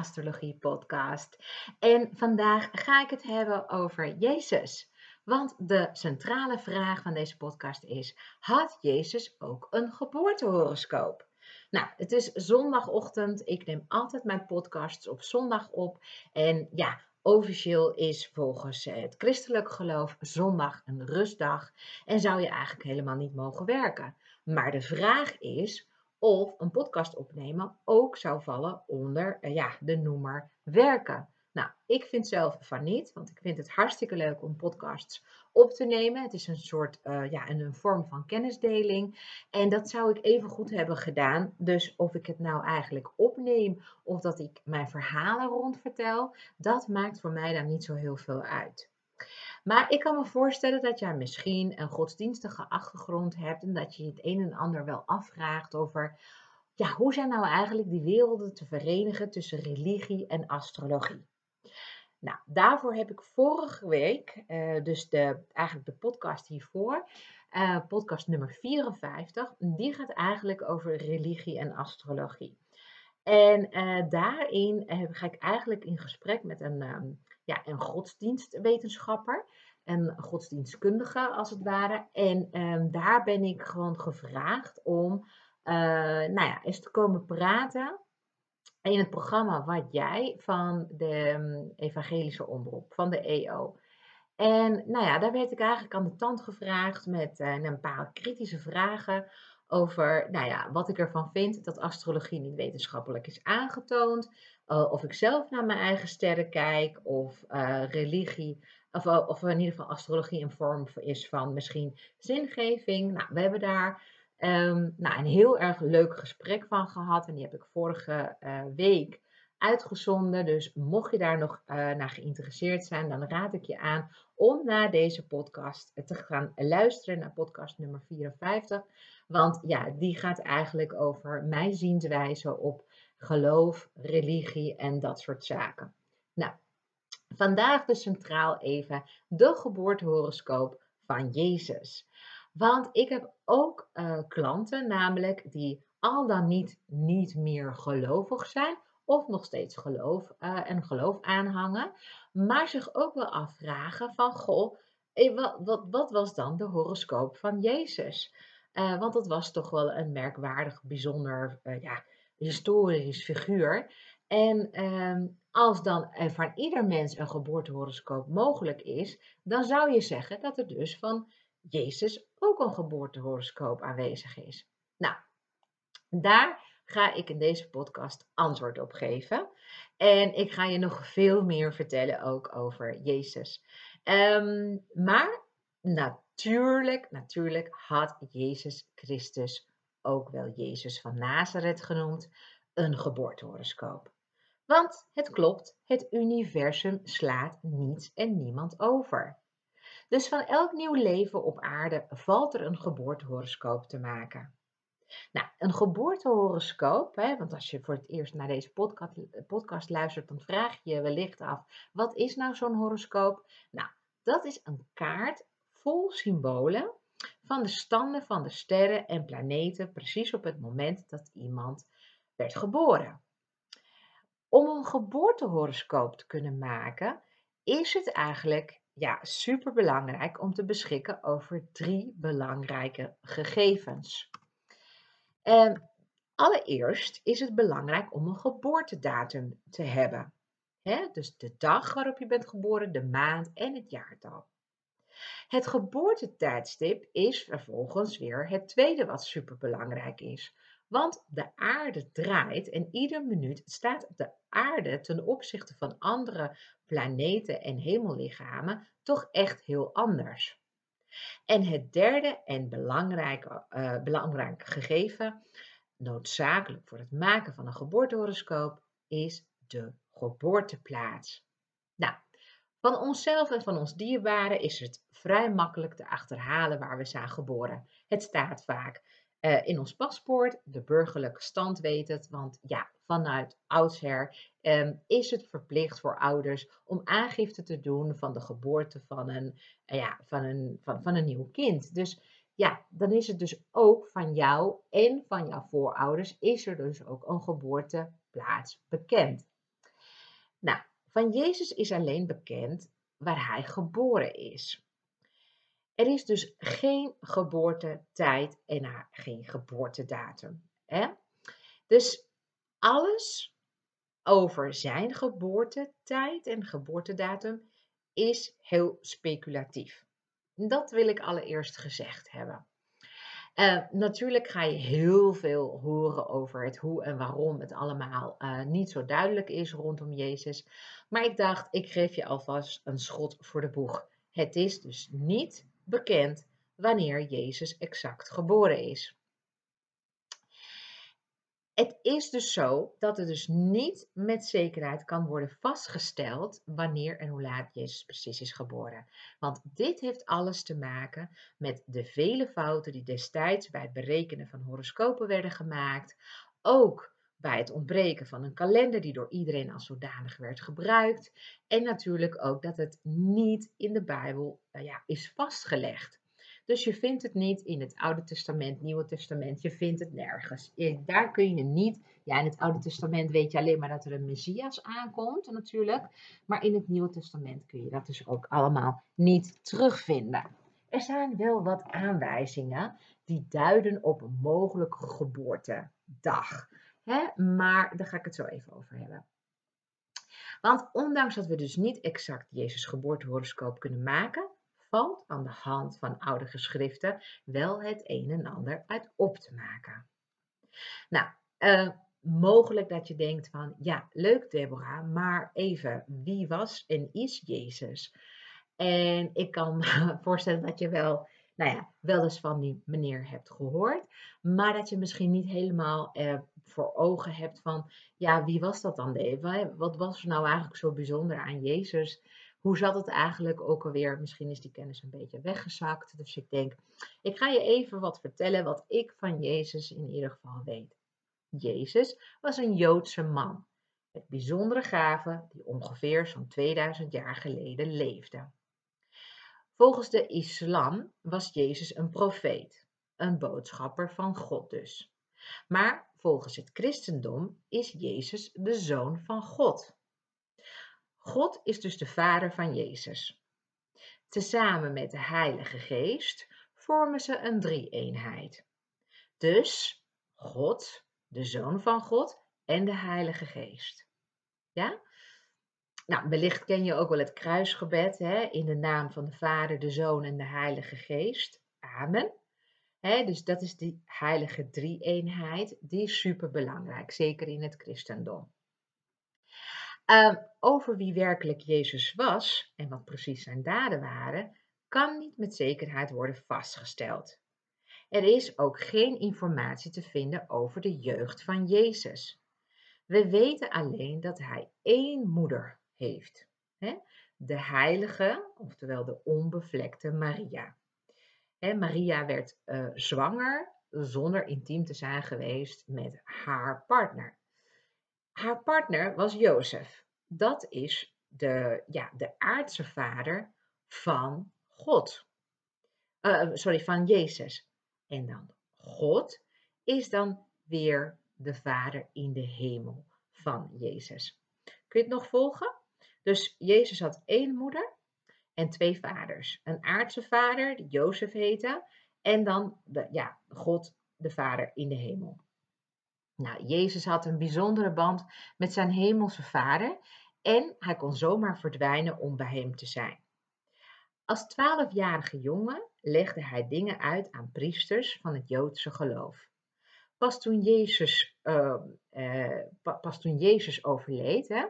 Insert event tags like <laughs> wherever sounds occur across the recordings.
Astrologie Podcast. En vandaag ga ik het hebben over Jezus. Want de centrale vraag van deze podcast is: had Jezus ook een geboortehoroscoop? Nou, het is zondagochtend. Ik neem altijd mijn podcasts op zondag op. En ja, officieel is volgens het christelijk geloof zondag een rustdag. En zou je eigenlijk helemaal niet mogen werken. Maar de vraag is of een podcast opnemen ook zou vallen onder uh, ja, de noemer werken. Nou, ik vind zelf van niet, want ik vind het hartstikke leuk om podcasts op te nemen. Het is een soort, uh, ja, een vorm van kennisdeling. En dat zou ik even goed hebben gedaan. Dus of ik het nou eigenlijk opneem of dat ik mijn verhalen rondvertel, dat maakt voor mij dan niet zo heel veel uit. Maar ik kan me voorstellen dat jij misschien een godsdienstige achtergrond hebt en dat je het een en ander wel afvraagt over ja, hoe zijn nou eigenlijk die werelden te verenigen tussen religie en astrologie. Nou, daarvoor heb ik vorige week, uh, dus de, eigenlijk de podcast hiervoor, uh, podcast nummer 54, die gaat eigenlijk over religie en astrologie. En uh, daarin ga ik eigenlijk in gesprek met een, um, ja, een godsdienstwetenschapper, een godsdienstkundige als het ware. En um, daar ben ik gewoon gevraagd om uh, nou ja, eens te komen praten in het programma wat jij van de um, evangelische omroep, van de EO. En nou ja, daar werd ik eigenlijk aan de tand gevraagd met een paar kritische vragen over nou ja, wat ik ervan vind dat astrologie niet wetenschappelijk is aangetoond. Uh, of ik zelf naar mijn eigen sterren kijk, of uh, religie, of, of in ieder geval astrologie een vorm is van misschien zingeving. Nou, we hebben daar um, nou, een heel erg leuk gesprek van gehad en die heb ik vorige week uitgezonden. Dus mocht je daar nog uh, naar geïnteresseerd zijn, dan raad ik je aan om naar deze podcast te gaan luisteren, naar podcast nummer 54. Want ja, die gaat eigenlijk over mijn zienswijze op geloof, religie en dat soort zaken. Nou, vandaag dus centraal even de geboortehoroscoop van Jezus. Want ik heb ook uh, klanten, namelijk die al dan niet niet meer gelovig zijn of nog steeds geloof uh, en geloof aanhangen, maar zich ook wel afvragen van goh, eh, wat, wat, wat was dan de horoscoop van Jezus? Uh, want dat was toch wel een merkwaardig, bijzonder, ja, historisch figuur. En ehm, als dan van ieder mens een geboortehoroscoop mogelijk is, dan zou je zeggen dat er dus van Jezus ook een geboortehoroscoop aanwezig is. Nou, daar ga ik in deze podcast antwoord op geven. En ik ga je nog veel meer vertellen ook over Jezus. Um, maar natuurlijk, natuurlijk had Jezus Christus, ook wel Jezus van Nazareth genoemd, een geboortehoroscoop. Want het klopt, het universum slaat niets en niemand over. Dus van elk nieuw leven op aarde valt er een geboortehoroscoop te maken. Nou, een geboortehoroscoop, hè, want als je voor het eerst naar deze podcast, podcast luistert, dan vraag je je wellicht af, wat is nou zo'n horoscoop? Nou, dat is een kaart vol symbolen van de standen van de sterren en planeten precies op het moment dat iemand werd geboren. Om een geboortehoroscoop te kunnen maken, is het eigenlijk ja, super belangrijk om te beschikken over drie belangrijke gegevens. En ehm, allereerst is het belangrijk om een geboortedatum te hebben. dus de dag waarop je bent geboren, de maand en het jaartal. Het geboortetijdstip is vervolgens weer het tweede wat superbelangrijk is. Want de aarde draait en ieder minuut staat de aarde ten opzichte van andere planeten en hemellichamen toch echt heel anders. En het derde en belangrijke, uh, belangrijk gegeven, noodzakelijk voor het maken van een geboortehoroscoop, is de geboorteplaats. Nou, van onszelf en van ons dierbaren is het vrij makkelijk te achterhalen waar we zijn geboren. Het staat vaak uh, in ons paspoort, de burgerlijke stand weet het, want ja, vanuit oudsher um, is het verplicht voor ouders om aangifte te doen van de geboorte van een, uh, ja, van een, van, van een nieuw kind. Dus ja, dan is het dus ook van jou en van jouw voorouders is er dus ook een geboorte plaats bekend. Nou, van Jezus is alleen bekend waar hij geboren is. Er is dus geen geboortetijd en geen geboortedatum. Hè? Dus alles over zijn geboortetijd en geboortedatum is heel speculatief. Dat wil ik allereerst gezegd hebben. Uh, natuurlijk ga je heel veel horen over het hoe en waarom het allemaal uh, niet zo duidelijk is rondom Jezus. Maar ik dacht, ik geef je alvast een schot voor de boeg. Het is dus niet bekend wanneer Jezus exact geboren is. Het is dus zo dat het dus niet met zekerheid kan worden vastgesteld wanneer en hoe laat Jezus precies is geboren. Want dit heeft alles te maken met de vele fouten die destijds bij het berekenen van horoscopen werden gemaakt. Ook bij het ontbreken van een kalender die door iedereen als zodanig werd gebruikt. En natuurlijk ook dat het niet in de Bijbel uh, ja, is vastgelegd. Dus je vindt het niet in het Oude Testament, Nieuwe Testament, je vindt het nergens. Daar kun je niet, ja in het Oude Testament weet je alleen maar dat er een Messias aankomt natuurlijk. Maar in het Nieuwe Testament kun je dat dus ook allemaal niet terugvinden. Er zijn wel wat aanwijzingen die duiden op een mogelijke geboortedag. Maar daar ga ik het zo even over hebben. Want ondanks dat we dus niet exact Jezus geboortehoroscoop kunnen maken, valt aan de hand van oude geschriften wel het een en ander uit op te maken. Nou, uh, mogelijk dat je denkt van, ja, leuk Deborah, maar even, wie was en is Jezus? En ik kan me <laughs> voorstellen dat je wel, nou ja, wel eens van die meneer hebt gehoord, maar dat je misschien niet helemaal uh, voor ogen hebt van, ja, wie was dat dan? Wat was er nou eigenlijk zo bijzonder aan Jezus? hoe zat het eigenlijk ook alweer? Misschien is die kennis een beetje weggezakt. Dus ik denk, ik ga je even wat vertellen wat ik van Jezus in ieder geval weet. Jezus was een Joodse man met bijzondere gaven die ongeveer zo'n 2000 jaar geleden leefde. Volgens de islam was Jezus een profeet, een boodschapper van God dus. Maar volgens het christendom is Jezus de zoon van God. God is dus de Vader van Jezus. Tezamen met de Heilige Geest vormen ze een drie-eenheid. Dus God, de Zoon van God en de Heilige Geest. Ja? Nou, wellicht ken je ook wel het kruisgebed hè? in de naam van de Vader, de Zoon en de Heilige Geest. Amen. Dus dat is die heilige drie-eenheid. Die is super belangrijk, zeker in het christendom. Ehm, over wie werkelijk Jezus was en wat precies zijn daden waren, kan niet met zekerheid worden vastgesteld. Er is ook geen informatie te vinden over de jeugd van Jezus. We weten alleen dat hij één moeder heeft, de heilige, oftewel de onbevlekte Maria. En Maria werd uh, zwanger zonder intiem te zijn geweest met haar partner. Haar partner was Jozef. Dat is de, ja, de aardse vader van God. Uh, sorry, van Jezus. En dan God is dan weer de vader in de hemel van Jezus. Kun je het nog volgen? Dus Jezus had één moeder en twee vaders. Een aardse vader, die Jozef heette, en dan de, ja, God, de vader in de hemel. Nou, Jezus had een bijzondere band met zijn hemelse vader en hij kon zomaar verdwijnen om bij hem te zijn. Als twaalfjarige jongen legde hij dingen uit aan priesters van het Joodse geloof. Pas toen Jezus, uh, uh, pas toen Jezus overleed, hè,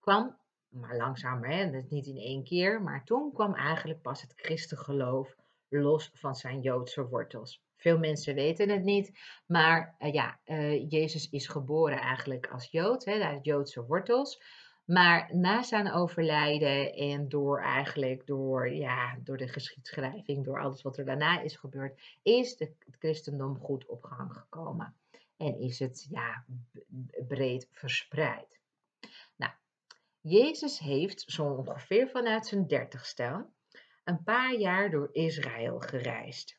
kwam, maar langzamer, hè, dat niet in één keer, maar toen kwam eigenlijk pas het christengeloof los van zijn Joodse wortels. Veel mensen weten het niet, maar uh, ja, uh, Jezus is geboren eigenlijk als Jood, hè, uit Joodse wortels. Maar na zijn overlijden en door eigenlijk door, ja, door de geschiedschrijving, door alles wat er daarna is gebeurd, is de, het christendom goed op gang gekomen. En is het ja, breed verspreid. Jezus heeft zo ongeveer vanuit zijn dertigste een paar jaar door Israël gereisd.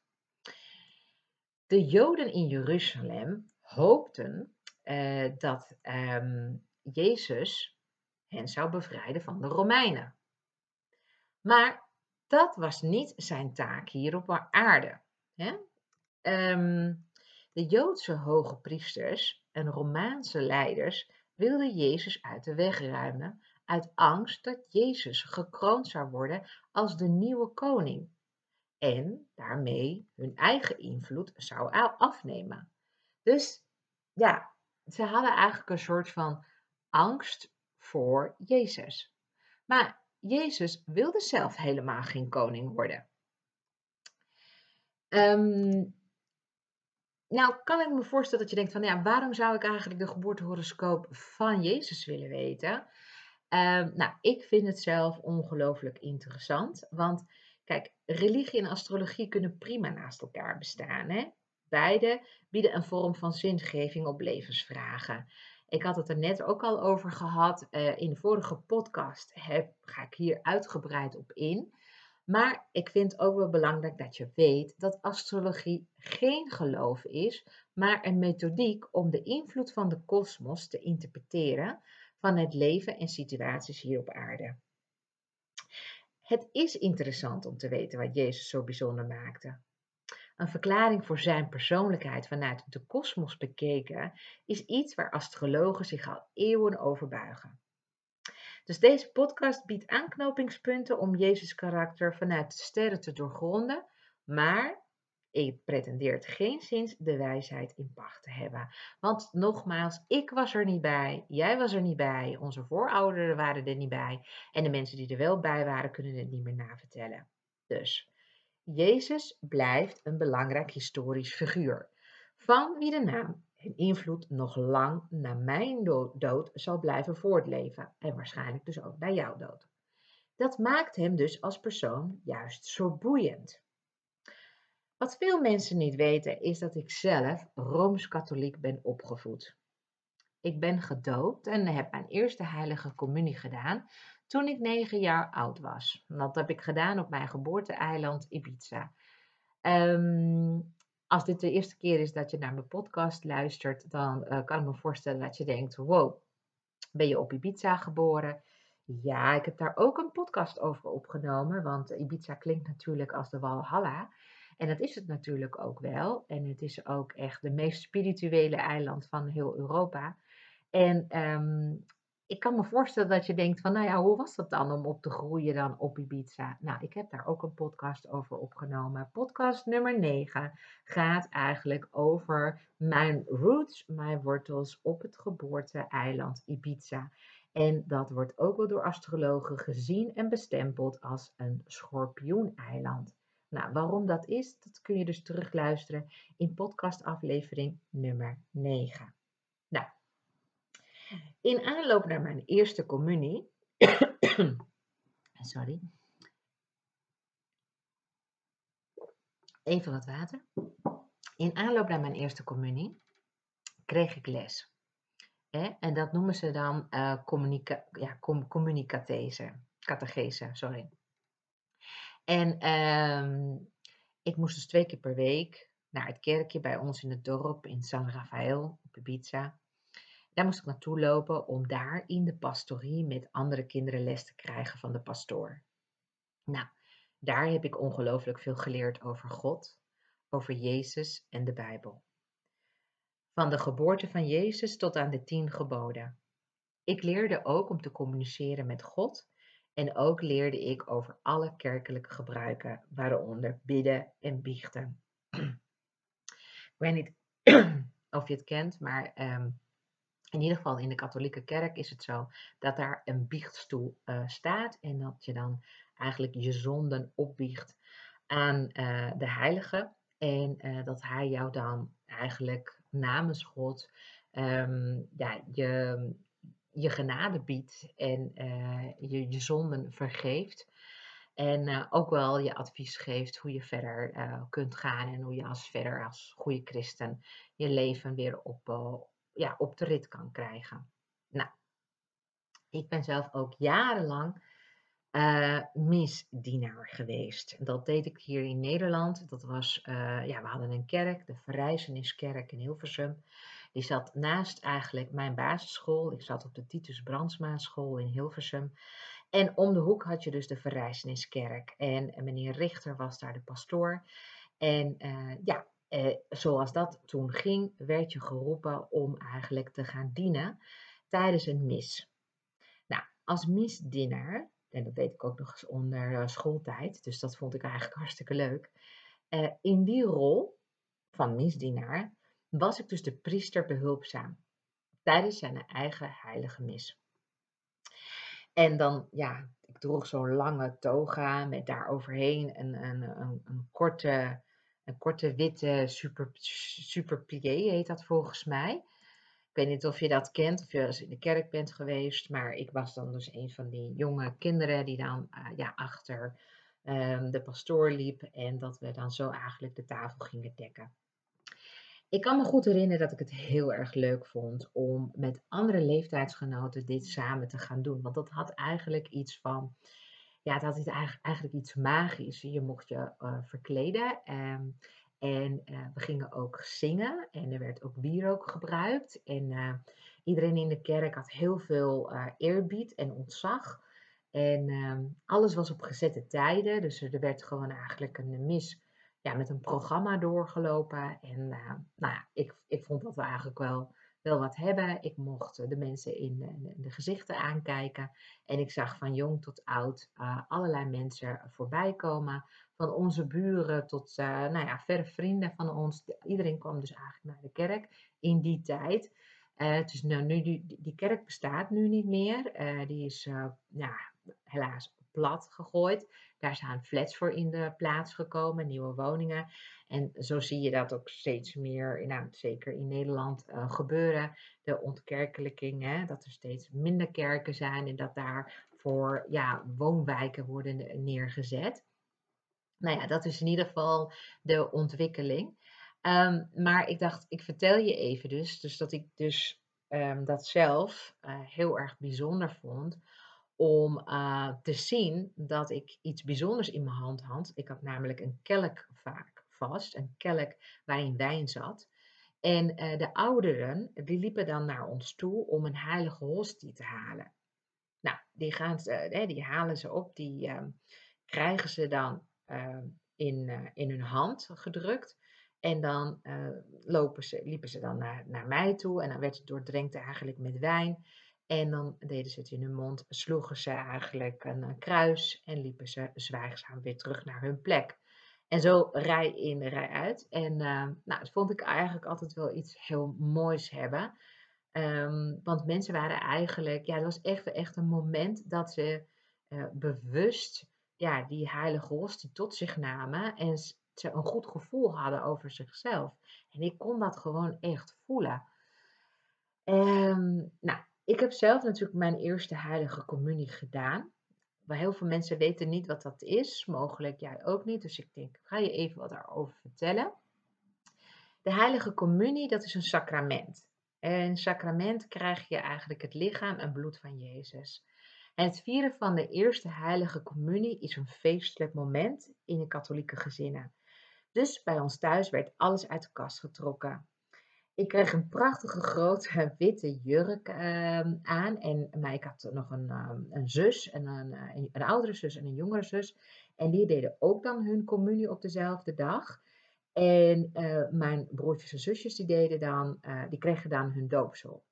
De Joden in Jeruzalem hoopten eh, dat ehm, Jezus hen zou bevrijden van de Romeinen. Maar dat was niet zijn taak hier op aarde. Hè? Ehm, de Joodse hoge priesters en Romaanse leiders wilden Jezus uit de weg ruimen uit angst dat Jezus gekroond zou worden als de nieuwe koning en daarmee hun eigen invloed zou afnemen. Dus ja, ze hadden eigenlijk een soort van angst voor Jezus. Maar Jezus wilde zelf helemaal geen koning worden. Ehm, nou, kan ik me voorstellen dat je denkt van ja, waarom zou ik eigenlijk de geboortehoroscoop van Jezus willen weten? Ehm, nou, ik vind het zelf ongelooflijk interessant, want kijk, religie en astrologie kunnen prima naast elkaar bestaan. Hè? Beide bieden een vorm van zingeving op levensvragen. Ik had het er net ook al over gehad. Uh, in de vorige podcast heb, ga ik hier uitgebreid op in. Maar ik vind ook wel belangrijk dat je weet dat astrologie geen geloof is, maar een methodiek om de invloed van de kosmos te interpreteren van het leven en situaties hier op aarde. Het is interessant om te weten wat Jezus zo bijzonder maakte. Een verklaring voor zijn persoonlijkheid vanuit de kosmos bekeken is iets waar astrologen zich al eeuwen over buigen. Dus deze podcast biedt aanknopingspunten om Jezus karakter vanuit de sterren te doorgronden, maar ik pretendeert geen zins de wijsheid in pacht te hebben. Want nogmaals, ik was er niet bij, jij was er niet bij, onze voorouderen waren er niet bij en de mensen die er wel bij waren kunnen het niet meer navertellen. Dus Jezus blijft een belangrijk historisch figuur, van wie de naam en invloed nog lang na mijn dood zal blijven voortleven en waarschijnlijk dus ook na jouw dood. Dat maakt hem dus als persoon juist zo boeiend. Wat veel mensen niet weten is dat ik zelf rooms-katholiek ben opgevoed. Ik ben gedoopt en heb mijn eerste heilige communie gedaan toen ik negen jaar oud was. Dat heb ik gedaan op mijn geboorteeiland Ibiza. Ehm, als dit de eerste keer is dat je naar mijn podcast luistert, dan uh, kan ik me voorstellen dat je denkt: wow, ben je op Ibiza geboren? Ja, ik heb daar ook een podcast over opgenomen, want Ibiza klinkt natuurlijk als de Walhalla. En dat is het natuurlijk ook wel. En het is ook echt de meest spirituele eiland van heel Europa. En ehm, ik kan me voorstellen dat je denkt van, nou ja, hoe was dat dan om op te groeien dan op Ibiza? Nou, ik heb daar ook een podcast over opgenomen. Podcast nummer 9 gaat eigenlijk over mijn roots, mijn wortels op het geboorte-eiland Ibiza. En dat wordt ook wel door astrologen gezien en bestempeld als een schorpioeneiland. Nou, waarom dat is, dat kun je dus terugluisteren in podcastaflevering nummer 9. Nou, in aanloop naar mijn eerste communie, <coughs> sorry, even wat water. In aanloop naar mijn eerste communie kreeg ik les. En dat noemen ze dan uh, communica ja, communicatese, catechese, sorry. En um, ik moest dus twee keer per week naar het kerkje bij ons in het dorp in San Rafael op Ibiza. Daar moest ik naartoe lopen om daar in de pastorie met andere kinderen les te krijgen van de pastoor. Nou, daar heb ik ongelooflijk veel geleerd over God, over Jezus en de Bijbel. Van de geboorte van Jezus tot aan de tien geboden. Ik leerde ook om te communiceren met God en ook leerde ik over alle kerkelijke gebruiken, waaronder bidden en biechten. ik weet niet <clears throat> of je het kent, maar ehm, in ieder geval in de katholieke kerk is het zo dat daar een biechtstoel uh, staat en dat je dan eigenlijk je zonden opbiecht aan uh, de heilige en uh, dat hij jou dan eigenlijk namens God um, ja, je, je genade biedt en je, je zonden vergeeft. En ook wel je advies geeft hoe je verder kunt gaan en hoe je als verder als goede christen je leven weer op, ja, op de rit kan krijgen. Nou, ik ben zelf ook jarenlang misdienaar geweest. Dat deed ik hier in Nederland. Dat was, ja, we hadden een kerk, de Verrijzeniskerk in Hilversum. Die zat naast eigenlijk mijn basisschool. Ik zat op de Titus Brandsma school in Hilversum. En om de hoek had je dus de Verrijzeniskerk. En meneer Richter was daar de pastoor. En uh, ja, zoals dat toen ging, werd je geroepen om eigenlijk te gaan dienen tijdens een mis. Nou, als misdienaar en dat deed ik ook nog eens onder schooltijd. Dus dat vond ik eigenlijk hartstikke leuk. In die rol van misdienaar was ik dus de priester behulpzaam. Tijdens zijn eigen heilige mis. En dan, ja, ik droeg zo'n lange toga met daaroverheen een, een, een, een, korte, een korte witte super, super plié, heet dat volgens mij weet niet of je dat kent, of je eens in de kerk bent geweest, maar ik was dan dus een van die jonge kinderen die dan uh, ja, achter um, de pastoor liep en dat we dan zo eigenlijk de tafel gingen dekken. Ik kan me goed herinneren dat ik het heel erg leuk vond om met andere leeftijdsgenoten dit samen te gaan doen. Want dat had eigenlijk iets van, ja, het had eigenlijk, iets magisch. Je mocht je uh, verkleden. Um, en uh, we gingen ook zingen en er werd ook wierook gebruikt. En uh, iedereen in de kerk had heel veel eerbied en ontzag. En ehm, alles was op gezette tijden, dus er werd gewoon eigenlijk een mis met een programma doorgelopen. En nou ja, ik, ik vond dat we eigenlijk wel wel wat hebben. Ik mocht de mensen in de, de gezichten aankijken. En ik zag van jong tot oud allerlei mensen voorbij komen. Van onze buren tot uh, nou ja, verre vrienden van ons. Iedereen kwam dus eigenlijk naar de kerk in die tijd. Dus nou, nu, die, die kerk bestaat nu niet meer. die is ja, helaas plat gegooid. Daar zijn flats voor in de plaats gekomen, nieuwe woningen. En zo zie je dat ook steeds meer, nou, zeker in Nederland, uh, gebeuren. De ontkerkelijking, hè, dat er steeds minder kerken zijn en dat daar voor ja, woonwijken worden neergezet. Nou ja, dat is in ieder geval de ontwikkeling. Um, maar ik dacht, ik vertel je even dus, dus dat ik dus um, dat zelf uh, heel erg bijzonder vond om uh, te zien dat ik iets bijzonders in mijn hand had. Ik had namelijk een kelk vaak vast, een kelk waarin wijn zat. En uh, de ouderen, die liepen dan naar ons toe om een heilige hostie te halen. Nou, die, gaan, uh, die halen ze op, die ehm, krijgen ze dan ehm, in, in hun hand gedrukt. En dan lopen ze, liepen ze dan naar, naar mij toe en dan werd het doordrenkt eigenlijk met wijn. En dan deden ze het in hun mond, sloegen ze eigenlijk een, kruis en liepen ze zwijgzaam weer terug naar hun plek. En zo rij in, rij uit. En uh, nou, dat vond ik eigenlijk altijd wel iets heel moois hebben. Um, want mensen waren eigenlijk, ja, het was echt, echt een moment dat ze uh, bewust ja, die heilige hostie tot zich namen en ze een goed gevoel hadden over zichzelf. En ik kon dat gewoon echt voelen. Ik heb zelf natuurlijk mijn eerste heilige communie gedaan. Maar heel veel mensen weten niet wat dat is, mogelijk jij ook niet. Dus ik denk, ga je even wat daarover vertellen. De heilige communie, dat is een sacrament. En sacrament krijg je eigenlijk het lichaam en bloed van Jezus. En het vieren van de eerste heilige communie is een feestelijk moment in de katholieke gezinnen. Dus bij ons thuis werd alles uit de kast getrokken. Ik kreeg een prachtige grote <laughs> witte jurk uh, aan. En maar ik had nog een, uh, een zus, en een, eh, een, een, oudere zus en een jongere zus. En die deden ook dan hun communie op dezelfde dag. En uh, mijn broertjes en zusjes die deden dan, uh, die kregen dan hun doopsel.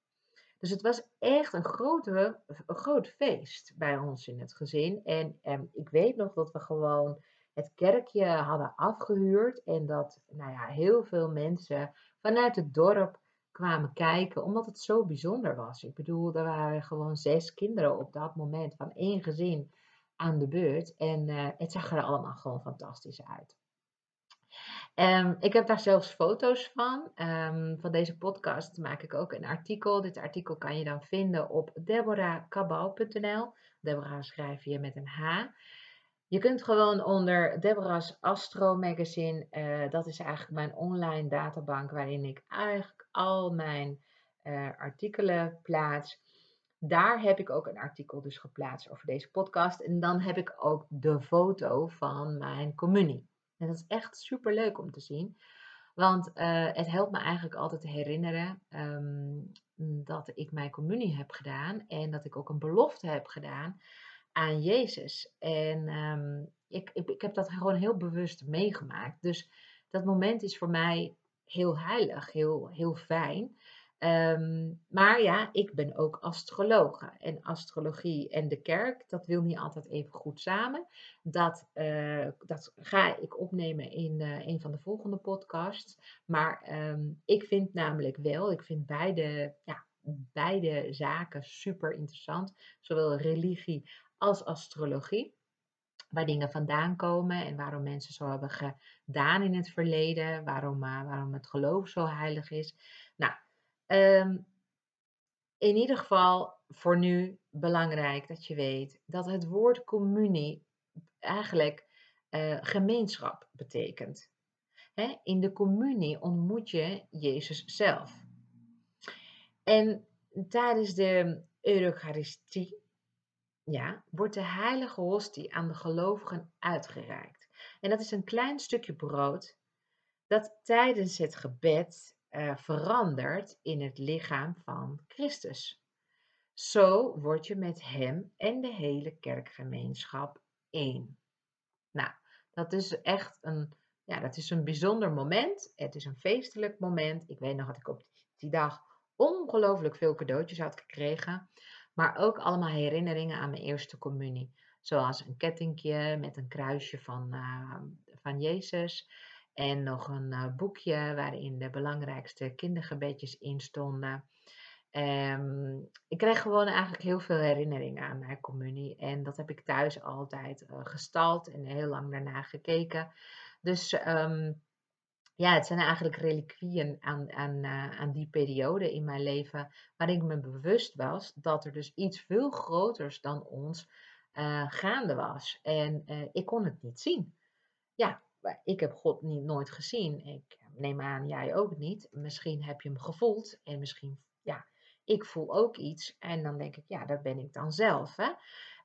Dus het was echt een, grote, groot feest bij ons in het gezin. En um, ik weet nog dat we gewoon het kerkje hadden afgehuurd. En dat nou ja, heel veel mensen vanuit het dorp kwamen kijken, omdat het zo bijzonder was. Ik bedoel, er waren gewoon zes kinderen op dat moment van één gezin aan de beurt. En uh, het zag er allemaal gewoon fantastisch uit. Um, ik heb daar zelfs foto's van. Um, van deze podcast maak ik ook een artikel. Dit artikel kan je dan vinden op deborahkabau.nl. Deborah schrijf je met een H. Je kunt gewoon onder Deborah's Astro Magazine, uh, dat is eigenlijk mijn online databank waarin ik eigenlijk al mijn uh, artikelen plaats. daar heb ik ook een artikel dus geplaatst over deze podcast. En dan heb ik ook de foto van mijn communie. En dat is echt super leuk om te zien. Want uh, het helpt me eigenlijk altijd te herinneren um, dat ik mijn communie heb gedaan. En dat ik ook een belofte heb gedaan aan Jezus. En um, ik, ik, ik heb dat gewoon heel bewust meegemaakt. Dus dat moment is voor mij heel heilig, heel, heel fijn. Ehm, maar ja, ik ben ook astrologe. En astrologie en de kerk, dat wil niet altijd even goed samen. Dat, uh, dat ga ik opnemen in uh, een van de volgende podcasts. Maar um, ik vind namelijk wel, ik vind beide, ja, beide zaken super interessant. Zowel religie als astrologie. Waar dingen vandaan komen en waarom mensen zo hebben gedaan in het verleden. Waarom, uh, waarom het geloof zo heilig is. Nou, Um, in ieder geval voor nu belangrijk dat je weet dat het woord communie eigenlijk uh, gemeenschap betekent. He, in de communie ontmoet je Jezus zelf. En tijdens de Eucharistie ja, wordt de heilige hostie aan de gelovigen uitgereikt. En dat is een klein stukje brood dat tijdens het gebed uh, verandert in het lichaam van Christus. Zo word je met Hem en de hele kerkgemeenschap één. Nou, dat is echt een, ja, dat is een bijzonder moment. Het is een feestelijk moment. Ik weet nog dat ik op die dag ongelooflijk veel cadeautjes had gekregen. Maar ook allemaal herinneringen aan mijn eerste communie. Zoals een kettingje met een kruisje van, uh, van Jezus. En nog een uh, boekje waarin de belangrijkste kindergebedjes in stonden. Um, ik kreeg gewoon eigenlijk heel veel herinneringen aan mijn communie. En dat heb ik thuis altijd uh, gestald en heel lang daarna gekeken. Dus um, ja, het zijn eigenlijk reliquieën aan, aan, uh, aan die periode in mijn leven. Waarin ik me bewust was dat er dus iets veel groters dan ons gaande was. En ik kon het niet zien. Ja, ik heb God niet, nooit gezien. Ik neem aan, jij ook niet. Misschien heb je hem gevoeld en misschien, ja, ik voel ook iets. En dan denk ik, ja, dat ben ik dan zelf. Hè?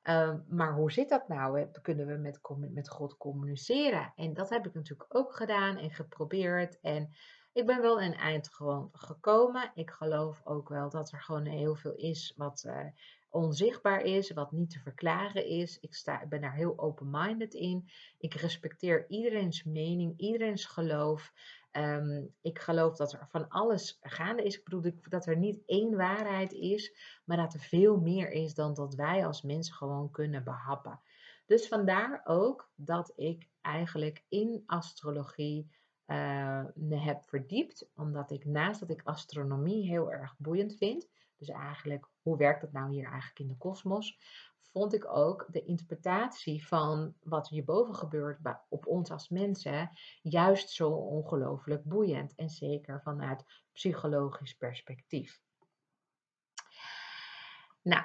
Uh, maar hoe zit dat nou? Kunnen we met, met God communiceren? En dat heb ik natuurlijk ook gedaan en geprobeerd. En ik ben wel een eind gewoon gekomen. Ik geloof ook wel dat er gewoon heel veel is wat uh, onzichtbaar is, wat niet te verklaren is. Ik, sta, ben daar heel open-minded in. Ik respecteer iedereen's mening, iedereen's geloof. Um, ik geloof dat er van alles gaande is. Ik bedoel dat er niet één waarheid is, maar dat er veel meer is dan dat wij als mensen gewoon kunnen behappen. Dus vandaar ook dat ik eigenlijk in astrologie uh, me heb verdiept, omdat ik naast dat ik astronomie heel erg boeiend vind, dus eigenlijk, hoe werkt het nou hier eigenlijk in de kosmos? Vond ik ook de interpretatie van wat hierboven gebeurt op ons als mensen juist zo ongelooflijk boeiend. En zeker vanuit psychologisch perspectief. Nou,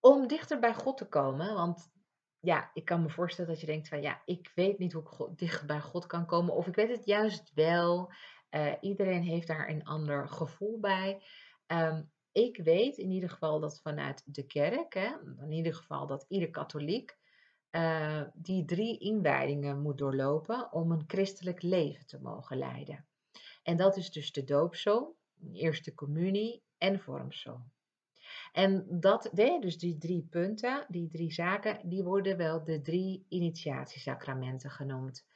om dichter bij God te komen, want ja, ik kan me voorstellen dat je denkt van ja, ik weet niet hoe ik dicht bij God kan komen. Of ik weet het juist wel. Uh, iedereen heeft daar een ander gevoel bij. Um, ik weet in ieder geval dat vanuit de kerk, hè, in ieder geval dat ieder katholiek, uh, die drie inwijdingen moet doorlopen om een christelijk leven te mogen leiden. En dat is dus de doopsel, eerste communie en vormsel. En dat, dus die drie punten, die drie zaken, die worden wel de drie initiatiesacramenten genoemd.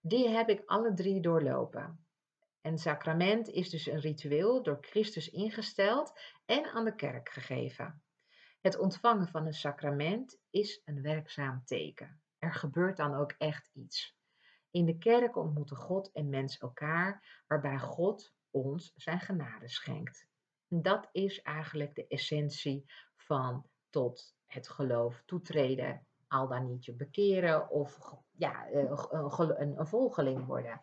Die heb ik alle drie doorlopen. En sacrament is dus een ritueel door Christus ingesteld en aan de kerk gegeven. Het ontvangen van een sacrament is een werkzaam teken. Er gebeurt dan ook echt iets. In de kerk ontmoeten God en mens elkaar, waarbij God ons zijn genade schenkt. Dat is eigenlijk de essentie van tot het geloof toetreden, al dan niet je bekeren of ja, eh, een, een volgeling worden.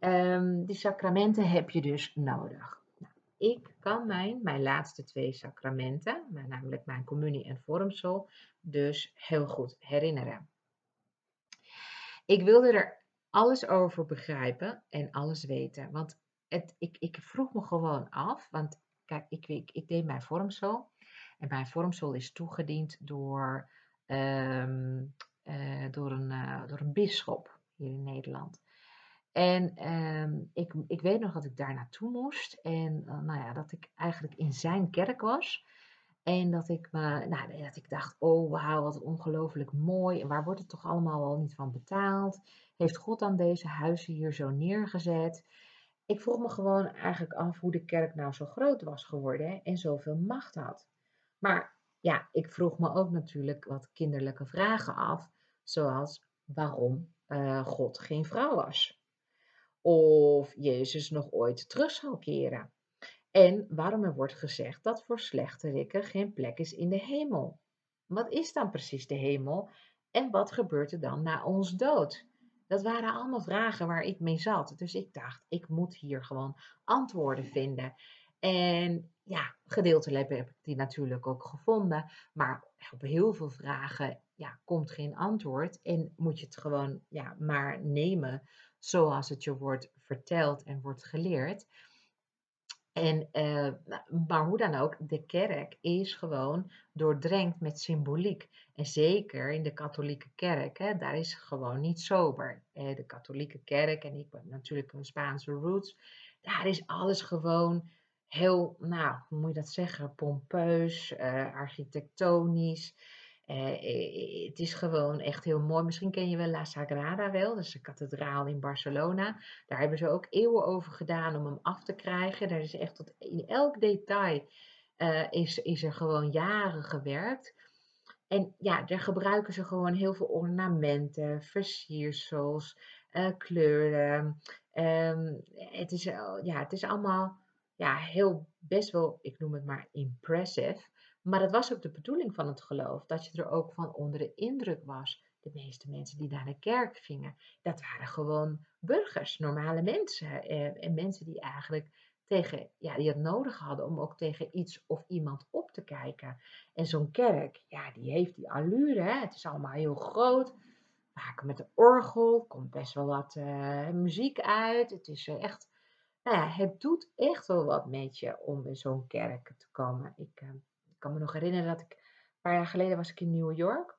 Um, die sacramenten heb je dus nodig. Nou, ik kan mijn, mijn laatste twee sacramenten, namelijk mijn communie en vormsel, dus heel goed herinneren. Ik wilde er alles over begrijpen en alles weten. Want het, ik, ik vroeg me gewoon af, want kijk, ik, ik, deed mijn vormsel. En mijn vormsel is toegediend door, ehm, eh, door, een, uh, door een bisschop hier in Nederland. En ehm, ik, ik weet nog dat ik daar naartoe moest. En uh, nou ja, dat ik eigenlijk in zijn kerk was. En dat ik, me, nou, dat ik dacht, oh wauw, wat ongelooflijk mooi. En waar wordt het toch allemaal al niet van betaald? Heeft God dan deze huizen hier zo neergezet? Ik vroeg me gewoon eigenlijk af hoe de kerk nou zo groot was geworden en zoveel macht had. Maar ja, ik vroeg me ook natuurlijk wat kinderlijke vragen af, zoals waarom uh, God geen vrouw was. Of Jezus nog ooit terug zal keren. En waarom er wordt gezegd dat voor slechterikken geen plek is in de hemel. Wat is dan precies de hemel en wat gebeurt er dan na ons dood? Dat waren allemaal vragen waar ik mee zat. Dus ik dacht, ik moet hier gewoon antwoorden vinden. En ja, gedeeltelijk heb ik die natuurlijk ook gevonden. Maar op heel veel vragen ja, komt geen antwoord. En moet je het gewoon ja, maar nemen zoals het je wordt verteld en wordt geleerd. En, uh, maar hoe dan ook, de kerk is gewoon doordrenkt met symboliek. En zeker in de katholieke kerk, hè, daar is gewoon niet sober. Eh, de katholieke kerk, en ik heb natuurlijk een Spaanse roots, daar is alles gewoon heel, nou, hoe moet je dat zeggen, pompeus, uh, architectonisch. Uh, het is gewoon echt heel mooi. Misschien ken je wel La Sagrada wel, dat is een kathedraal in Barcelona. Daar hebben ze ook eeuwen over gedaan om hem af te krijgen. Daar is echt tot in elk detail is, is er gewoon jaren gewerkt. En ja, daar gebruiken ze gewoon heel veel ornamenten, versiersels, kleuren. Um, het, is, ja, het is allemaal ja, heel best wel, ik noem het maar impressive. Maar dat was ook de bedoeling van het geloof, dat je er ook van onder de indruk was. De meeste mensen die naar de kerk gingen, dat waren gewoon burgers, normale mensen. Eh, en mensen die eigenlijk tegen, ja, die het nodig hadden om ook tegen iets of iemand op te kijken. En zo'n kerk, ja, die heeft die allure, hè? het is allemaal heel groot. Vaak met de orgel, komt best wel wat uh, muziek uit. Het is uh, echt, nou ja, het doet echt wel wat met je om in zo'n kerk te komen. Ik, ik kan me nog herinneren dat ik, een paar jaar geleden was ik in New York.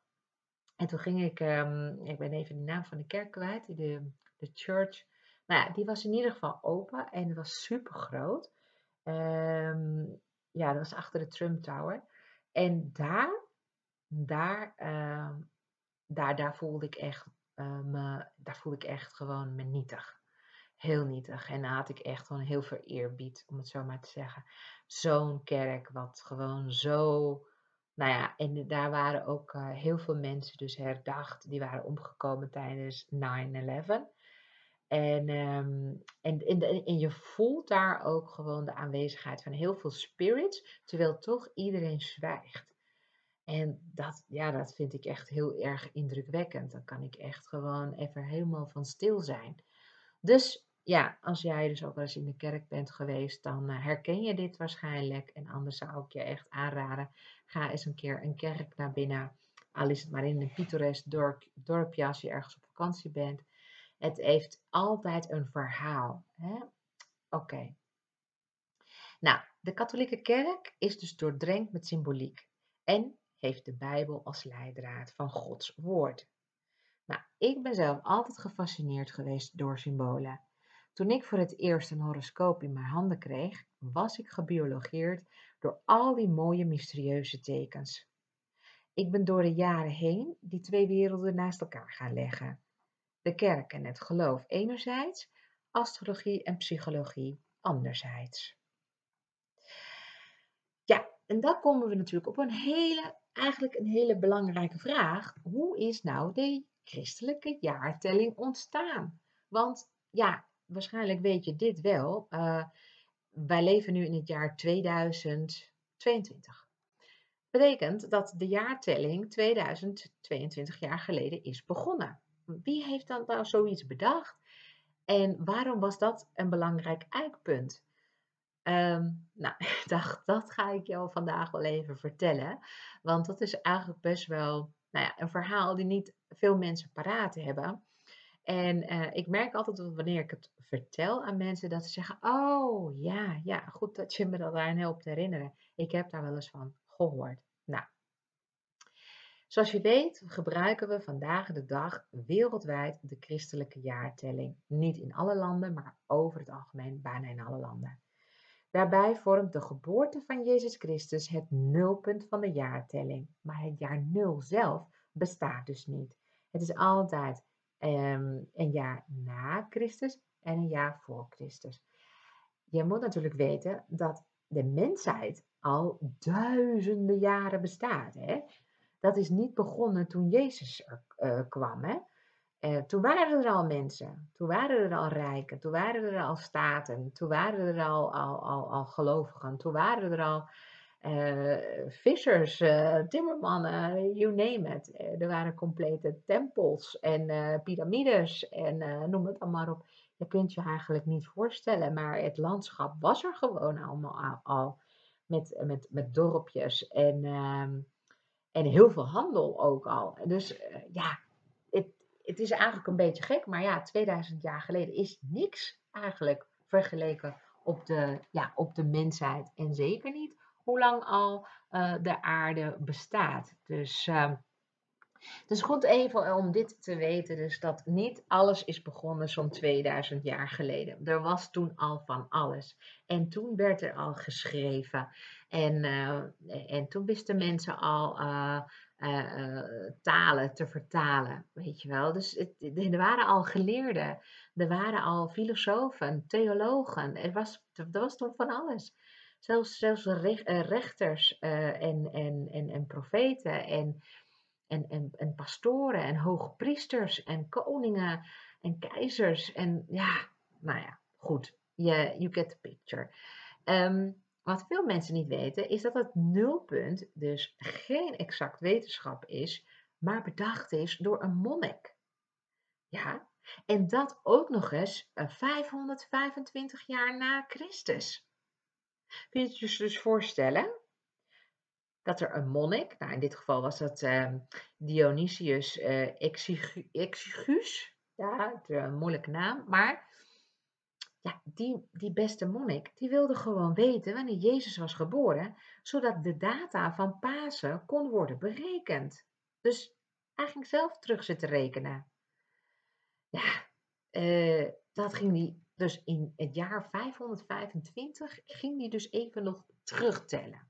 En toen ging ik, um, ik ben even de naam van de kerk kwijt, de, de church. Nou ja, die was in ieder geval open en was super groot. Um, ja, dat was achter de Trump Tower. En daar, daar, uh, daar, daar voelde ik echt, uh, me, daar voelde ik echt gewoon me nietig heel nietig. En daar had ik echt gewoon heel veel eerbied, om het zo maar te zeggen. Zo'n kerk, wat gewoon zo. Nou ja, en daar waren ook uh, heel veel mensen dus herdacht. Die waren omgekomen tijdens 9-11. En, um, en, en, en, je voelt daar ook gewoon de aanwezigheid van heel veel spirits, terwijl toch iedereen zwijgt. En dat, ja, dat vind ik echt heel erg indrukwekkend. Dan kan ik echt gewoon even helemaal van stil zijn. Dus ja, als jij dus ook wel eens in de kerk bent geweest, dan uh, herken je dit waarschijnlijk. En anders zou ik je echt aanraden, ga eens een keer een kerk naar binnen. Al is het maar in een pittoresk dorp, dorpje als je ergens op vakantie bent. Het heeft altijd een verhaal. Oké. Nou, de katholieke kerk is dus doordrenkt met symboliek en heeft de Bijbel als leidraad van Gods woord. Nou, ik ben zelf altijd gefascineerd geweest door symbolen. Toen ik voor het eerst een horoscoop in mijn handen kreeg, was ik gebiologeerd door al die mooie mysterieuze tekens. Ik ben door de jaren heen die twee werelden naast elkaar gaan leggen. De kerk en het geloof enerzijds, astrologie en psychologie anderzijds. Ja, en dan komen we natuurlijk op een hele, eigenlijk een hele belangrijke vraag. Hoe is nou de christelijke jaartelling ontstaan? Want ja, waarschijnlijk weet je dit wel. Uh, wij leven nu in het jaar 2022. Betekent dat de jaartelling 2022 jaar geleden is begonnen. Wie heeft dan nou zoiets bedacht? En waarom was dat een belangrijk eikpunt? Um, nou, <laughs> dacht, dat ga ik jou vandaag wel even vertellen. Want dat is eigenlijk best wel nou ja, een verhaal die niet veel mensen paraat hebben. En uh, ik merk altijd wanneer ik het vertel aan mensen, dat ze zeggen: Oh ja, ja, goed dat je me dat aan helpt herinneren. Ik heb daar wel eens van gehoord. Nou, zoals je weet gebruiken we vandaag de dag wereldwijd de christelijke jaartelling. Niet in alle landen, maar over het algemeen bijna in alle landen. Daarbij vormt de geboorte van Jezus Christus het nulpunt van de jaartelling. Maar het jaar nul zelf bestaat dus niet. Het is altijd ehm, een jaar na Christus en een jaar voor Christus. Je moet natuurlijk weten dat de mensheid al duizenden jaren bestaat. Hè? Dat is niet begonnen toen Jezus er uh, kwam. Hè? Uh, toen waren er al mensen, toen waren er al rijken, toen waren er al staten, toen waren er al, al, al, al gelovigen, toen waren er al vissers, timmermannen, you name it. er waren complete tempels en piramides en noem het allemaal op. Je kunt je eigenlijk niet voorstellen, maar het landschap was er gewoon allemaal al. Met, met, met dorpjes en, ehm, en heel veel handel ook al. Dus ja, het, het is eigenlijk een beetje gek, maar ja, 2000 jaar geleden is niks eigenlijk vergeleken op de, ja, op de mensheid. En zeker niet hoe lang al uh, de aarde bestaat. Dus uh, dus goed even om dit te weten, dus dat niet alles is begonnen zo'n 2000 jaar geleden. Er was toen al van alles. En toen werd er al geschreven. En, uh, en toen wisten mensen al uh, talen te vertalen, weet je wel. Dus het, er waren al geleerden, er waren al filosofen, theologen. Er was, er was toen van alles. Zelfs, zelfs rechters en, en, en, en profeten en en, en, en pastoren en hoge priesters en koningen en keizers. En ja, nou ja, goed. You, you get the picture. Um, wat veel mensen niet weten, is dat het nulpunt dus geen exact wetenschap is, maar bedacht is door een monnik. Ja, en dat ook nog eens 525 eh, jaar na Christus. Kun je het je dus voorstellen? dat er een monnik, nou in dit geval was dat uh, Dionysius uh, Exiguus, ja, het, een moeilijke naam, maar ja, die, die beste monnik, die wilde gewoon weten wanneer Jezus was geboren, zodat de data van Pasen kon worden berekend. Dus hij ging zelf terug zitten rekenen. Ja, uh, dat ging hij dus in het jaar 525 ging hij dus even nog terugtellen.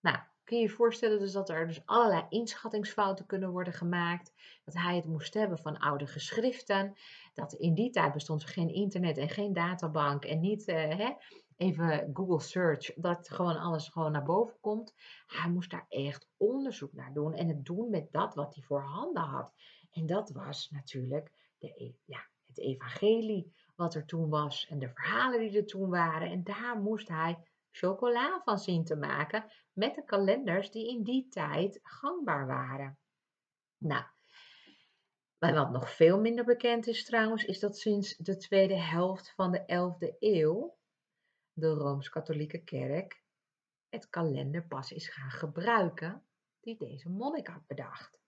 Nou, kun je je voorstellen dus dat er dus allerlei inschattingsfouten kunnen worden gemaakt. Dat hij het moest hebben van oude geschriften. Dat in die tijd bestond geen internet en geen databank. En niet uh, hè, even Google search. Dat gewoon alles gewoon naar boven komt. Hij moest daar echt onderzoek naar doen. En het doen met dat wat hij voorhanden had. En dat was natuurlijk de, e, ja, het evangelie wat er toen was. En de verhalen die er toen waren. En daar moest hij chocola van zien te maken met de kalenders die in die tijd gangbaar waren. Nou, maar wat nog veel minder bekend is trouwens, is dat sinds de tweede helft van de 11e eeuw de Rooms-Katholieke Kerk het kalender pas is gaan gebruiken die deze monnik had bedacht.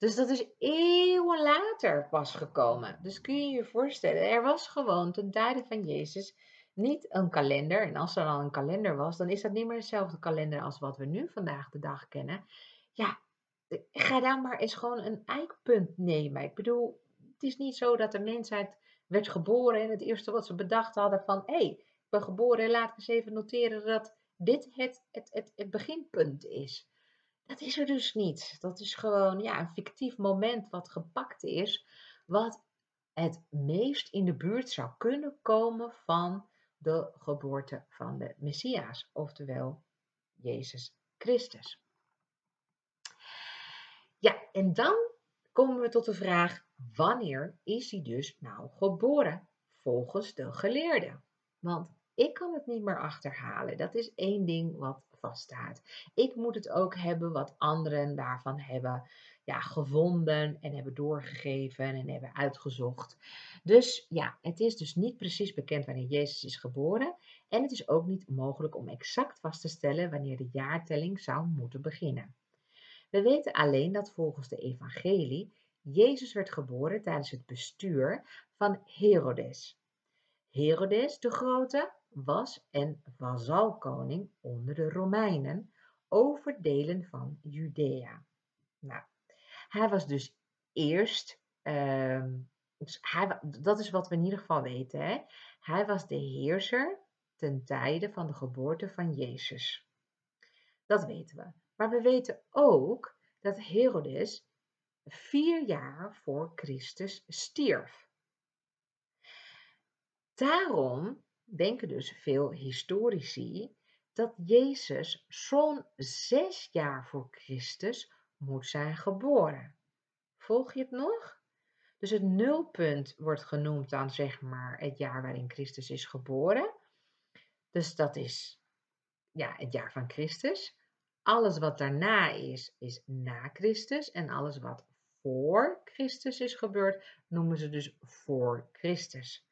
Dus dat is eeuwen later pas gekomen. Dus kun je je voorstellen, er was gewoon ten tijde van Jezus niet een kalender. En als er al een kalender was, dan is dat niet meer dezelfde kalender als wat we nu vandaag de dag kennen. Ja, ga dan maar eens gewoon een eikpunt nemen. Ik bedoel, het is niet zo dat de mensheid werd geboren en het eerste wat ze bedacht hadden van, hé, hey, ik ben geboren en laat ik eens even noteren dat dit het, het, het, het beginpunt is. Dat is er dus niet. Dat is gewoon ja, een fictief moment wat gepakt is, wat het meest in de buurt zou kunnen komen van de geboorte van de Messias, oftewel Jezus Christus. Ja, en dan komen we tot de vraag, wanneer is hij dus nou geboren volgens de geleerden? Want ik kan het niet meer achterhalen. Dat is één ding wat vaststaat. Ik moet het ook hebben wat anderen daarvan hebben ja, gevonden en hebben doorgegeven en hebben uitgezocht. Dus ja, het is dus niet precies bekend wanneer Jezus is geboren en het is ook niet mogelijk om exact vast te stellen wanneer de jaartelling zou moeten beginnen. We weten alleen dat volgens de evangelie Jezus werd geboren tijdens het bestuur van Herodes. Herodes de Grote was een vazalkoning onder de Romeinen, overdelen van Judea. Nou, hij was dus eerst, ehm, dus hij, dat is wat we in ieder geval weten, hè? hij was de heerser ten tijde van de geboorte van Jezus. Dat weten we. Maar we weten ook dat Herodes vier jaar voor Christus stierf. Daarom denken dus veel historici dat Jezus zo'n zes jaar voor Christus moet zijn geboren. Volg je het nog? Dus het nulpunt wordt genoemd dan zeg maar het jaar waarin Christus is geboren. Dus dat is ja, het jaar van Christus. Alles wat daarna is, is na Christus. En alles wat voor Christus is gebeurd, noemen ze dus voor Christus.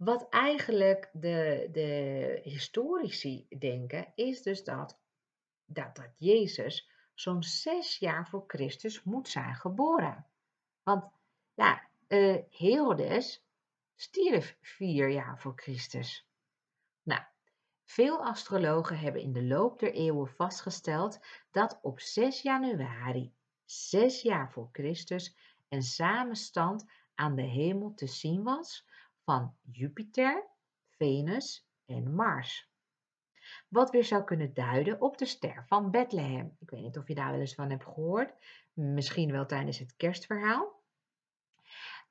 Wat eigenlijk de, de historici denken, is dus dat, dat, dat Jezus zo'n zes jaar voor Christus moet zijn geboren. Want ja, uh, Herodes stierf vier jaar voor Christus. Nou, veel astrologen hebben in de loop der eeuwen vastgesteld dat op 6 januari, zes jaar voor Christus, een samenstand aan de hemel te zien was van Jupiter, Venus en Mars. Wat weer zou kunnen duiden op de ster van Bethlehem. Ik weet niet of je daar wel eens van hebt gehoord. Misschien wel tijdens het kerstverhaal.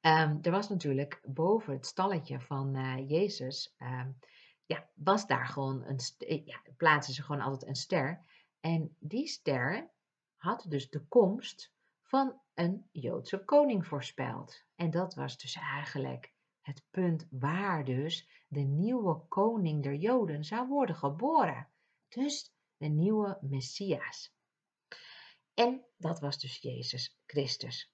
Um, er was natuurlijk boven het stalletje van uh, Jezus, um, ja, was daar gewoon een, eh, ja, plaatsen ze gewoon altijd een ster. En die ster had dus de komst van een Joodse koning voorspeld. En dat was dus eigenlijk het punt waar dus de nieuwe koning der Joden zou worden geboren. Dus de nieuwe Messias. En dat was dus Jezus Christus.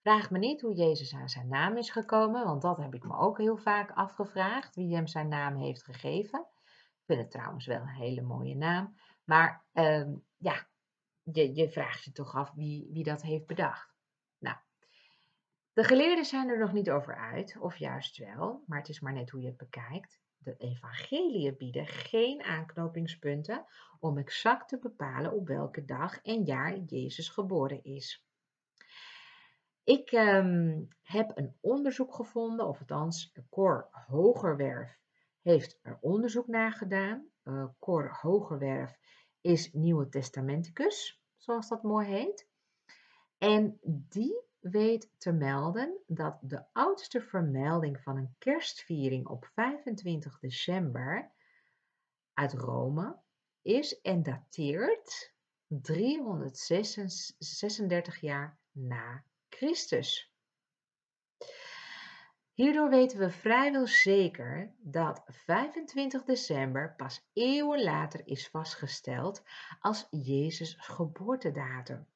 Vraag me niet hoe Jezus aan zijn naam is gekomen, want dat heb ik me ook heel vaak afgevraagd, wie hem zijn naam heeft gegeven. Ik vind het trouwens wel een hele mooie naam. Maar ehm, ja, je, je vraagt je toch af wie, wie dat heeft bedacht. De geleerden zijn er nog niet over uit, of juist wel, maar het is maar net hoe je het bekijkt. De evangeliën bieden geen aanknopingspunten om exact te bepalen op welke dag en jaar Jezus geboren is. Ik ehm, heb een onderzoek gevonden, of althans, Cor Hogerwerf heeft er onderzoek naar gedaan. Uh, Cor Hogerwerf is Nieuwe Testamenticus, zoals dat mooi heet. En die weet te melden dat de oudste vermelding van een kerstviering op 25 december uit Rome is en dateert 336 jaar na Christus. Hierdoor weten we vrijwel zeker dat 25 december pas eeuwen later is vastgesteld als Jezus' geboortedatum.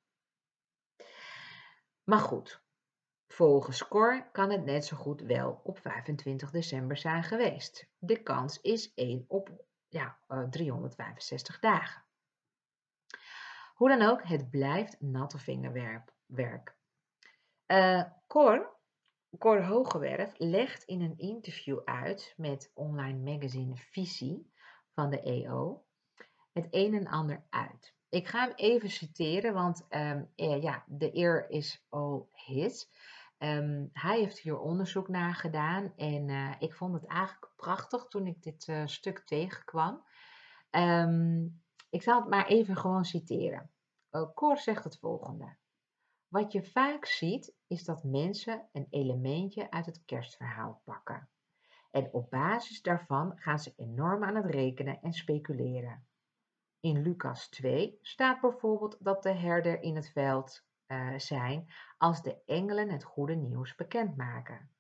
Maar goed, volgens Cor kan het net zo goed wel op 25 december zijn geweest. De kans is 1 op ja, 365 eh, dagen. Hoe dan ook, het blijft natte vingerwerk. Uh, Cor, Cor Hogewerf legt in een interview uit met online magazine Visie van de EO het een en ander uit. Ik ga hem even citeren, want um, ja, de eer is all his. Um, hij heeft hier onderzoek naar gedaan en uh, ik vond het eigenlijk prachtig toen ik dit uh, stuk tegenkwam. Um, ik zal het maar even gewoon citeren. Uh, Cor zegt het volgende. Wat je vaak ziet is dat mensen een elementje uit het kerstverhaal pakken. En op basis daarvan gaan ze enorm aan het rekenen en speculeren. In Lucas 2 staat bijvoorbeeld dat de herder in het veld uh, zijn als de engelen het goede nieuws bekendmaken.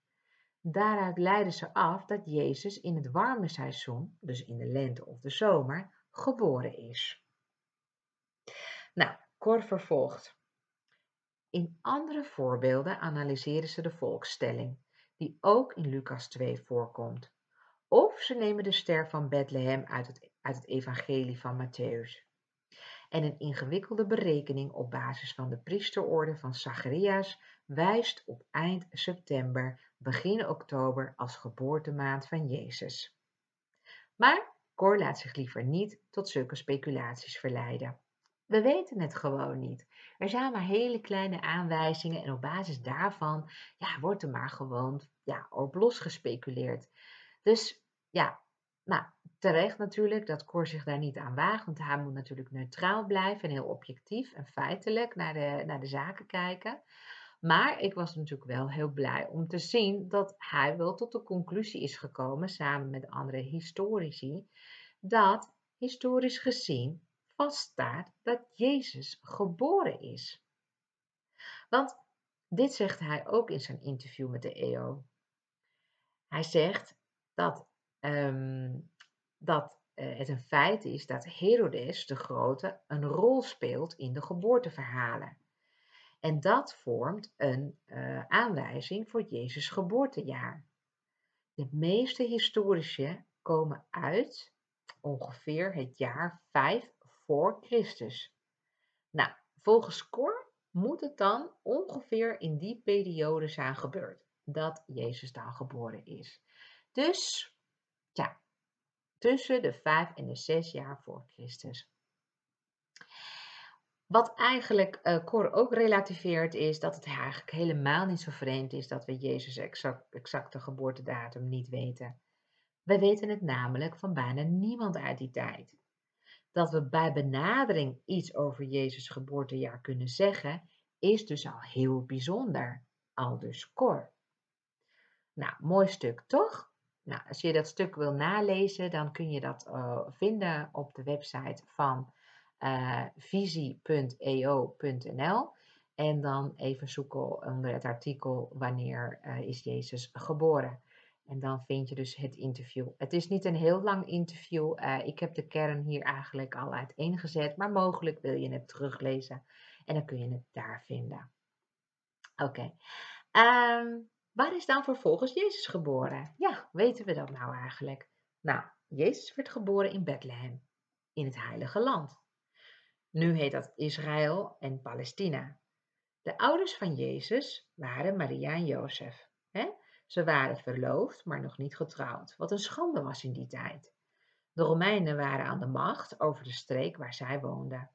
Daaruit leiden ze af dat Jezus in het warme seizoen, dus in de lente of de zomer, geboren is. Nou, Cor vervolgt. In andere voorbeelden analyseren ze de volkstelling, die ook in Lucas 2 voorkomt. Of ze nemen de ster van Bethlehem uit het, uit het evangelie van Matthäus. En een ingewikkelde berekening op basis van de priesterorde van Zacharias wijst op eind september, begin oktober als geboortemaand van Jezus. Maar Cor laat zich liever niet tot zulke speculaties verleiden. We weten het gewoon niet. Er zijn maar hele kleine aanwijzingen en op basis daarvan ja, wordt er maar gewoon ja, op gespeculeerd. Dus ja, nou, terecht natuurlijk dat Cor zich daar niet aan waagt, want hij moet natuurlijk neutraal blijven en heel objectief en feitelijk naar de, naar de zaken kijken. Maar ik was natuurlijk wel heel blij om te zien dat hij wel tot de conclusie is gekomen, samen met andere historici, dat historisch gezien vaststaat dat Jezus geboren is. Want dit zegt hij ook in zijn interview met de EO. Hij zegt dat, um, dat uh, het een feit is dat Herodes de Grote een rol speelt in de geboorteverhalen. En dat vormt een uh, aanwijzing voor Jezus' geboortejaar. De meeste historici komen uit ongeveer het jaar 5 voor Christus. Nou, volgens Cor moet het dan ongeveer in die periode zijn gebeurd dat Jezus dan geboren is. Dus, ja, tussen de 5 en de 6 jaar voor Christus. Wat eigenlijk uh, Cor ook relativeert is dat het eigenlijk helemaal niet zo vreemd is dat we Jezus' exact, exacte geboortedatum niet weten. We weten het namelijk van bijna niemand uit die tijd. Dat we bij benadering iets over Jezus' geboortejaar kunnen zeggen, is dus al heel bijzonder. Al dus Cor. Nou, mooi stuk toch? Nou, als je dat stuk wil nalezen, dan kun je dat uh, vinden op de website van uh, visie.eo.nl. En dan even zoeken onder het artikel wanneer uh, is Jezus geboren. En dan vind je dus het interview. Het is niet een heel lang interview. Ik heb de kern hier eigenlijk al uiteengezet. Maar mogelijk wil je het teruglezen. En dan kun je het daar vinden. Oké. Um, waar is dan vervolgens Jezus geboren? Ja, weten we dat nou eigenlijk? Nou, Jezus werd geboren in Bethlehem. In het Heilige Land. Nu heet dat Israël en Palestina. De ouders van Jezus waren Maria en Jozef. Ze waren verloofd, maar nog niet getrouwd, wat een schande was in die tijd. De Romeinen waren aan de macht over de streek waar zij woonden.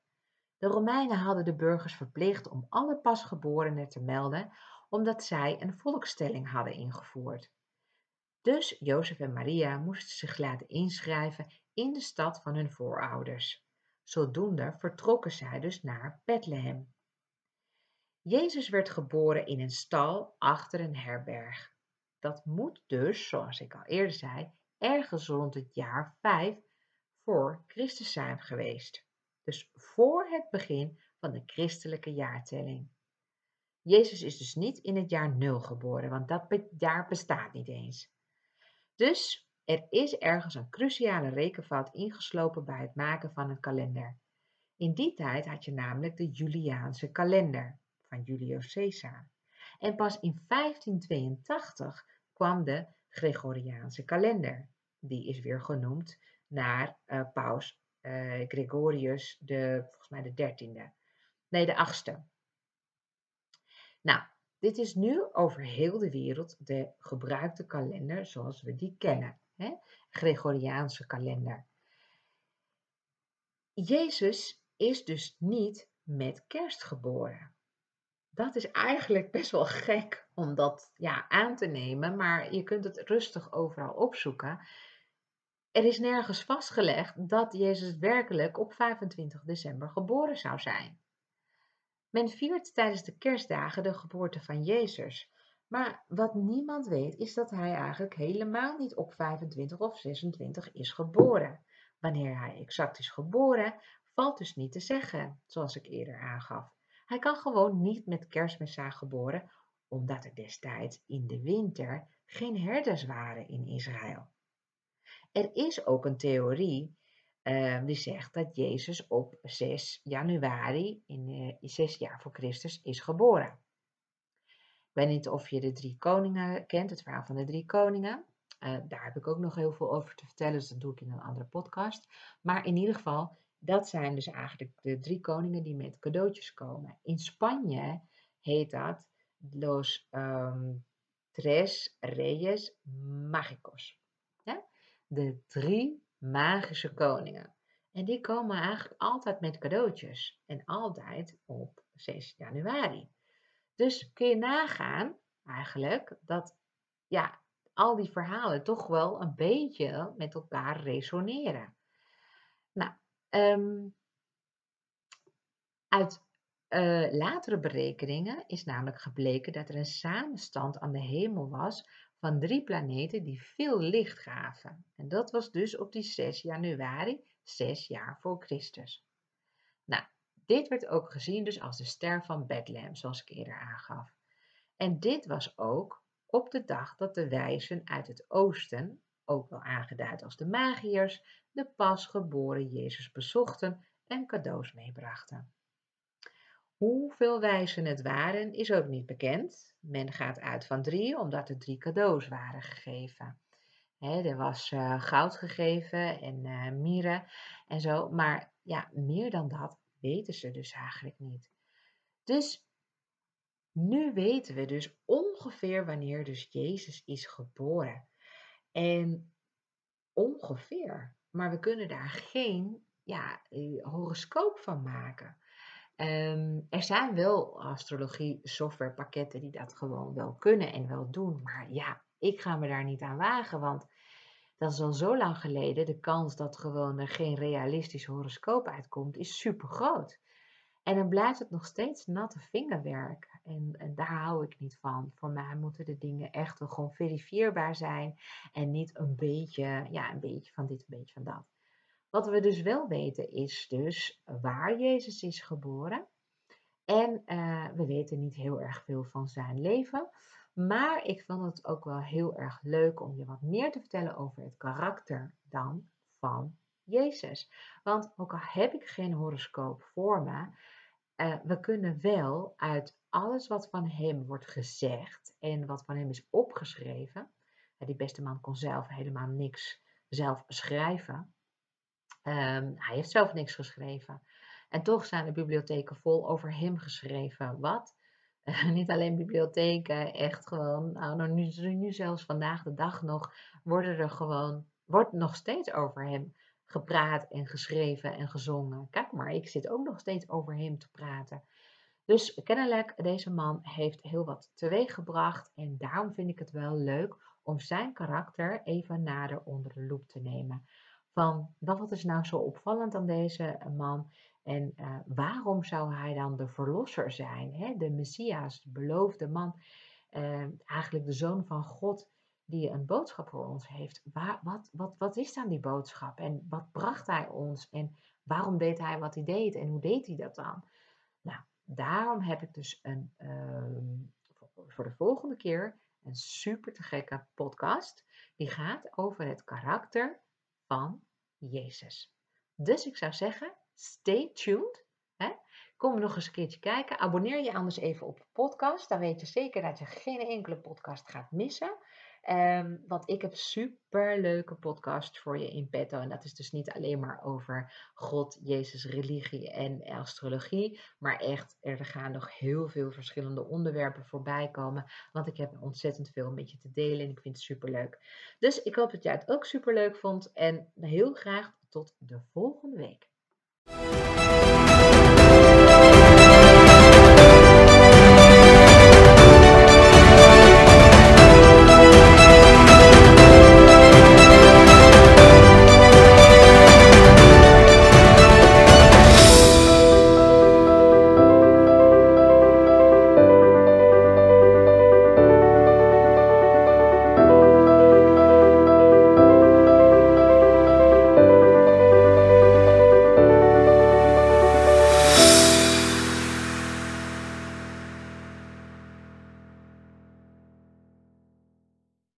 De Romeinen hadden de burgers verplicht om alle pasgeborenen te melden, omdat zij een volkstelling hadden ingevoerd. Dus Jozef en Maria moesten zich laten inschrijven in de stad van hun voorouders. Zodoende vertrokken zij dus naar Bethlehem. Jezus werd geboren in een stal achter een herberg. Dat moet dus, zoals ik al eerder zei, ergens rond het jaar 5 voor Christus zijn geweest. Dus voor het begin van de christelijke jaartelling. Jezus is dus niet in het jaar 0 geboren, want dat jaar bestaat niet eens. Dus er is ergens een cruciale rekenfout ingeslopen bij het maken van een kalender. In die tijd had je namelijk de Juliaanse kalender van Julius Caesar. En pas in 1582 kwam de Gregoriaanse kalender. Die is weer genoemd naar uh, paus uh, Gregorius, de, volgens mij de dertiende. Nee, de achtste. Nou, dit is nu over heel de wereld de gebruikte kalender zoals we die kennen. Hè? Gregoriaanse kalender. Jezus is dus niet met kerst geboren. Dat is eigenlijk best wel gek om dat ja, aan te nemen, maar je kunt het rustig overal opzoeken. Er is nergens vastgelegd dat Jezus werkelijk op 25 december geboren zou zijn. Men viert tijdens de kerstdagen de geboorte van Jezus. Maar wat niemand weet is dat hij eigenlijk helemaal niet op 25 of 26 is geboren. Wanneer hij exact is geboren, valt dus niet te zeggen, zoals ik eerder aangaf. Hij kan gewoon niet met kerstmis zijn geboren, omdat er destijds in de winter geen herders waren in Israël. Er is ook een theorie uh, die zegt dat Jezus op 6 januari in uh, 6 jaar voor Christus is geboren. Ik weet niet of je de drie koningen kent, het verhaal van de drie koningen. Uh, daar heb ik ook nog heel veel over te vertellen, dus dat doe ik in een andere podcast. Maar in ieder geval, dat zijn dus eigenlijk de drie koningen die met cadeautjes komen. In Spanje heet dat Los um, Tres Reyes Mágicos. Ja? De drie magische koningen. En die komen eigenlijk altijd met cadeautjes. En altijd op 6 januari. Dus kun je nagaan eigenlijk dat ja, al die verhalen toch wel een beetje met elkaar resoneren. Nou, ehm, uit uh, latere berekeningen is namelijk gebleken dat er een samenstand aan de hemel was van drie planeten die veel licht gaven. En dat was dus op die 6 januari, 6 jaar voor Christus. Nou, dit werd ook gezien dus als de ster van Bethlehem, zoals ik eerder aangaf. En dit was ook op de dag dat de wijzen uit het oosten, ook wel aangeduid als de magiërs, de pasgeboren Jezus bezochten en cadeaus meebrachten. Hoeveel wijzen het waren, is ook niet bekend. Men gaat uit van drie, omdat er drie cadeaus waren gegeven. er was uh, goud gegeven en uh, mieren en zo, maar ja, meer dan dat weten ze dus eigenlijk niet. Dus nu weten we dus ongeveer wanneer dus Jezus is geboren. En ongeveer, maar we kunnen daar geen ja, eh, horoscoop van maken. Ehm, er zijn wel astrologie softwarepakketten die dat gewoon wel kunnen en wel doen. Maar ja, ik ga me daar niet aan wagen, want dat is al zo lang geleden. De kans dat gewoon er geen realistisch horoscoop uitkomt, is super groot. En dan blijft het nog steeds natte vingerwerk. En, en, daar hou ik niet van. Voor mij moeten de dingen echt wel gewoon verifieerbaar zijn. En niet een beetje, ja, een beetje van dit, een beetje van dat. Wat we dus wel weten is dus waar Jezus is geboren. En uh, we weten niet heel erg veel van zijn leven. Maar ik vond het ook wel heel erg leuk om je wat meer te vertellen over het karakter dan van Jezus. Want ook al heb ik geen horoscoop voor me, uh, we kunnen wel uit alles wat van hem wordt gezegd en wat van hem is opgeschreven. die beste man kon zelf helemaal niks zelf beschrijven. Ehm, hij heeft zelf niks geschreven. En toch zijn de bibliotheken vol over hem geschreven. Wat? <laughs> niet alleen bibliotheken, echt gewoon, nou, nou nu, nu zelfs vandaag de dag nog, worden er gewoon, wordt nog steeds over hem gepraat en geschreven en gezongen. Kijk maar, ik zit ook nog steeds over hem te praten. Dus kennelijk, deze man heeft heel wat teweeggebracht en daarom vind ik het wel leuk om zijn karakter even nader onder de loep te nemen van wat is nou zo opvallend aan deze man en uh, waarom zou hij dan de verlosser zijn, hè? de Messias, de beloofde man, uh, eigenlijk de zoon van God die een boodschap voor ons heeft. Waar, wat, wat, wat is dan die boodschap en wat bracht hij ons en waarom deed hij wat hij deed en hoe deed hij dat dan? Nou, daarom heb ik dus een, uh, voor de volgende keer een super te gekke podcast. Die gaat over het karakter Jezus. Dus ik zou zeggen, stay tuned. Hè? Kom nog eens een keertje kijken. Abonneer je anders even op de podcast. Dan weet je zeker dat je geen enkele podcast gaat missen. Um, want ik heb super leuke podcasts voor je in petto. En dat is dus niet alleen maar over God, Jezus, religie en astrologie. Maar echt, er gaan nog heel veel verschillende onderwerpen voorbij komen. Want ik heb ontzettend veel met je te delen en ik vind het super leuk. Dus ik hoop dat jij het ook super leuk vond. En heel graag tot de volgende week.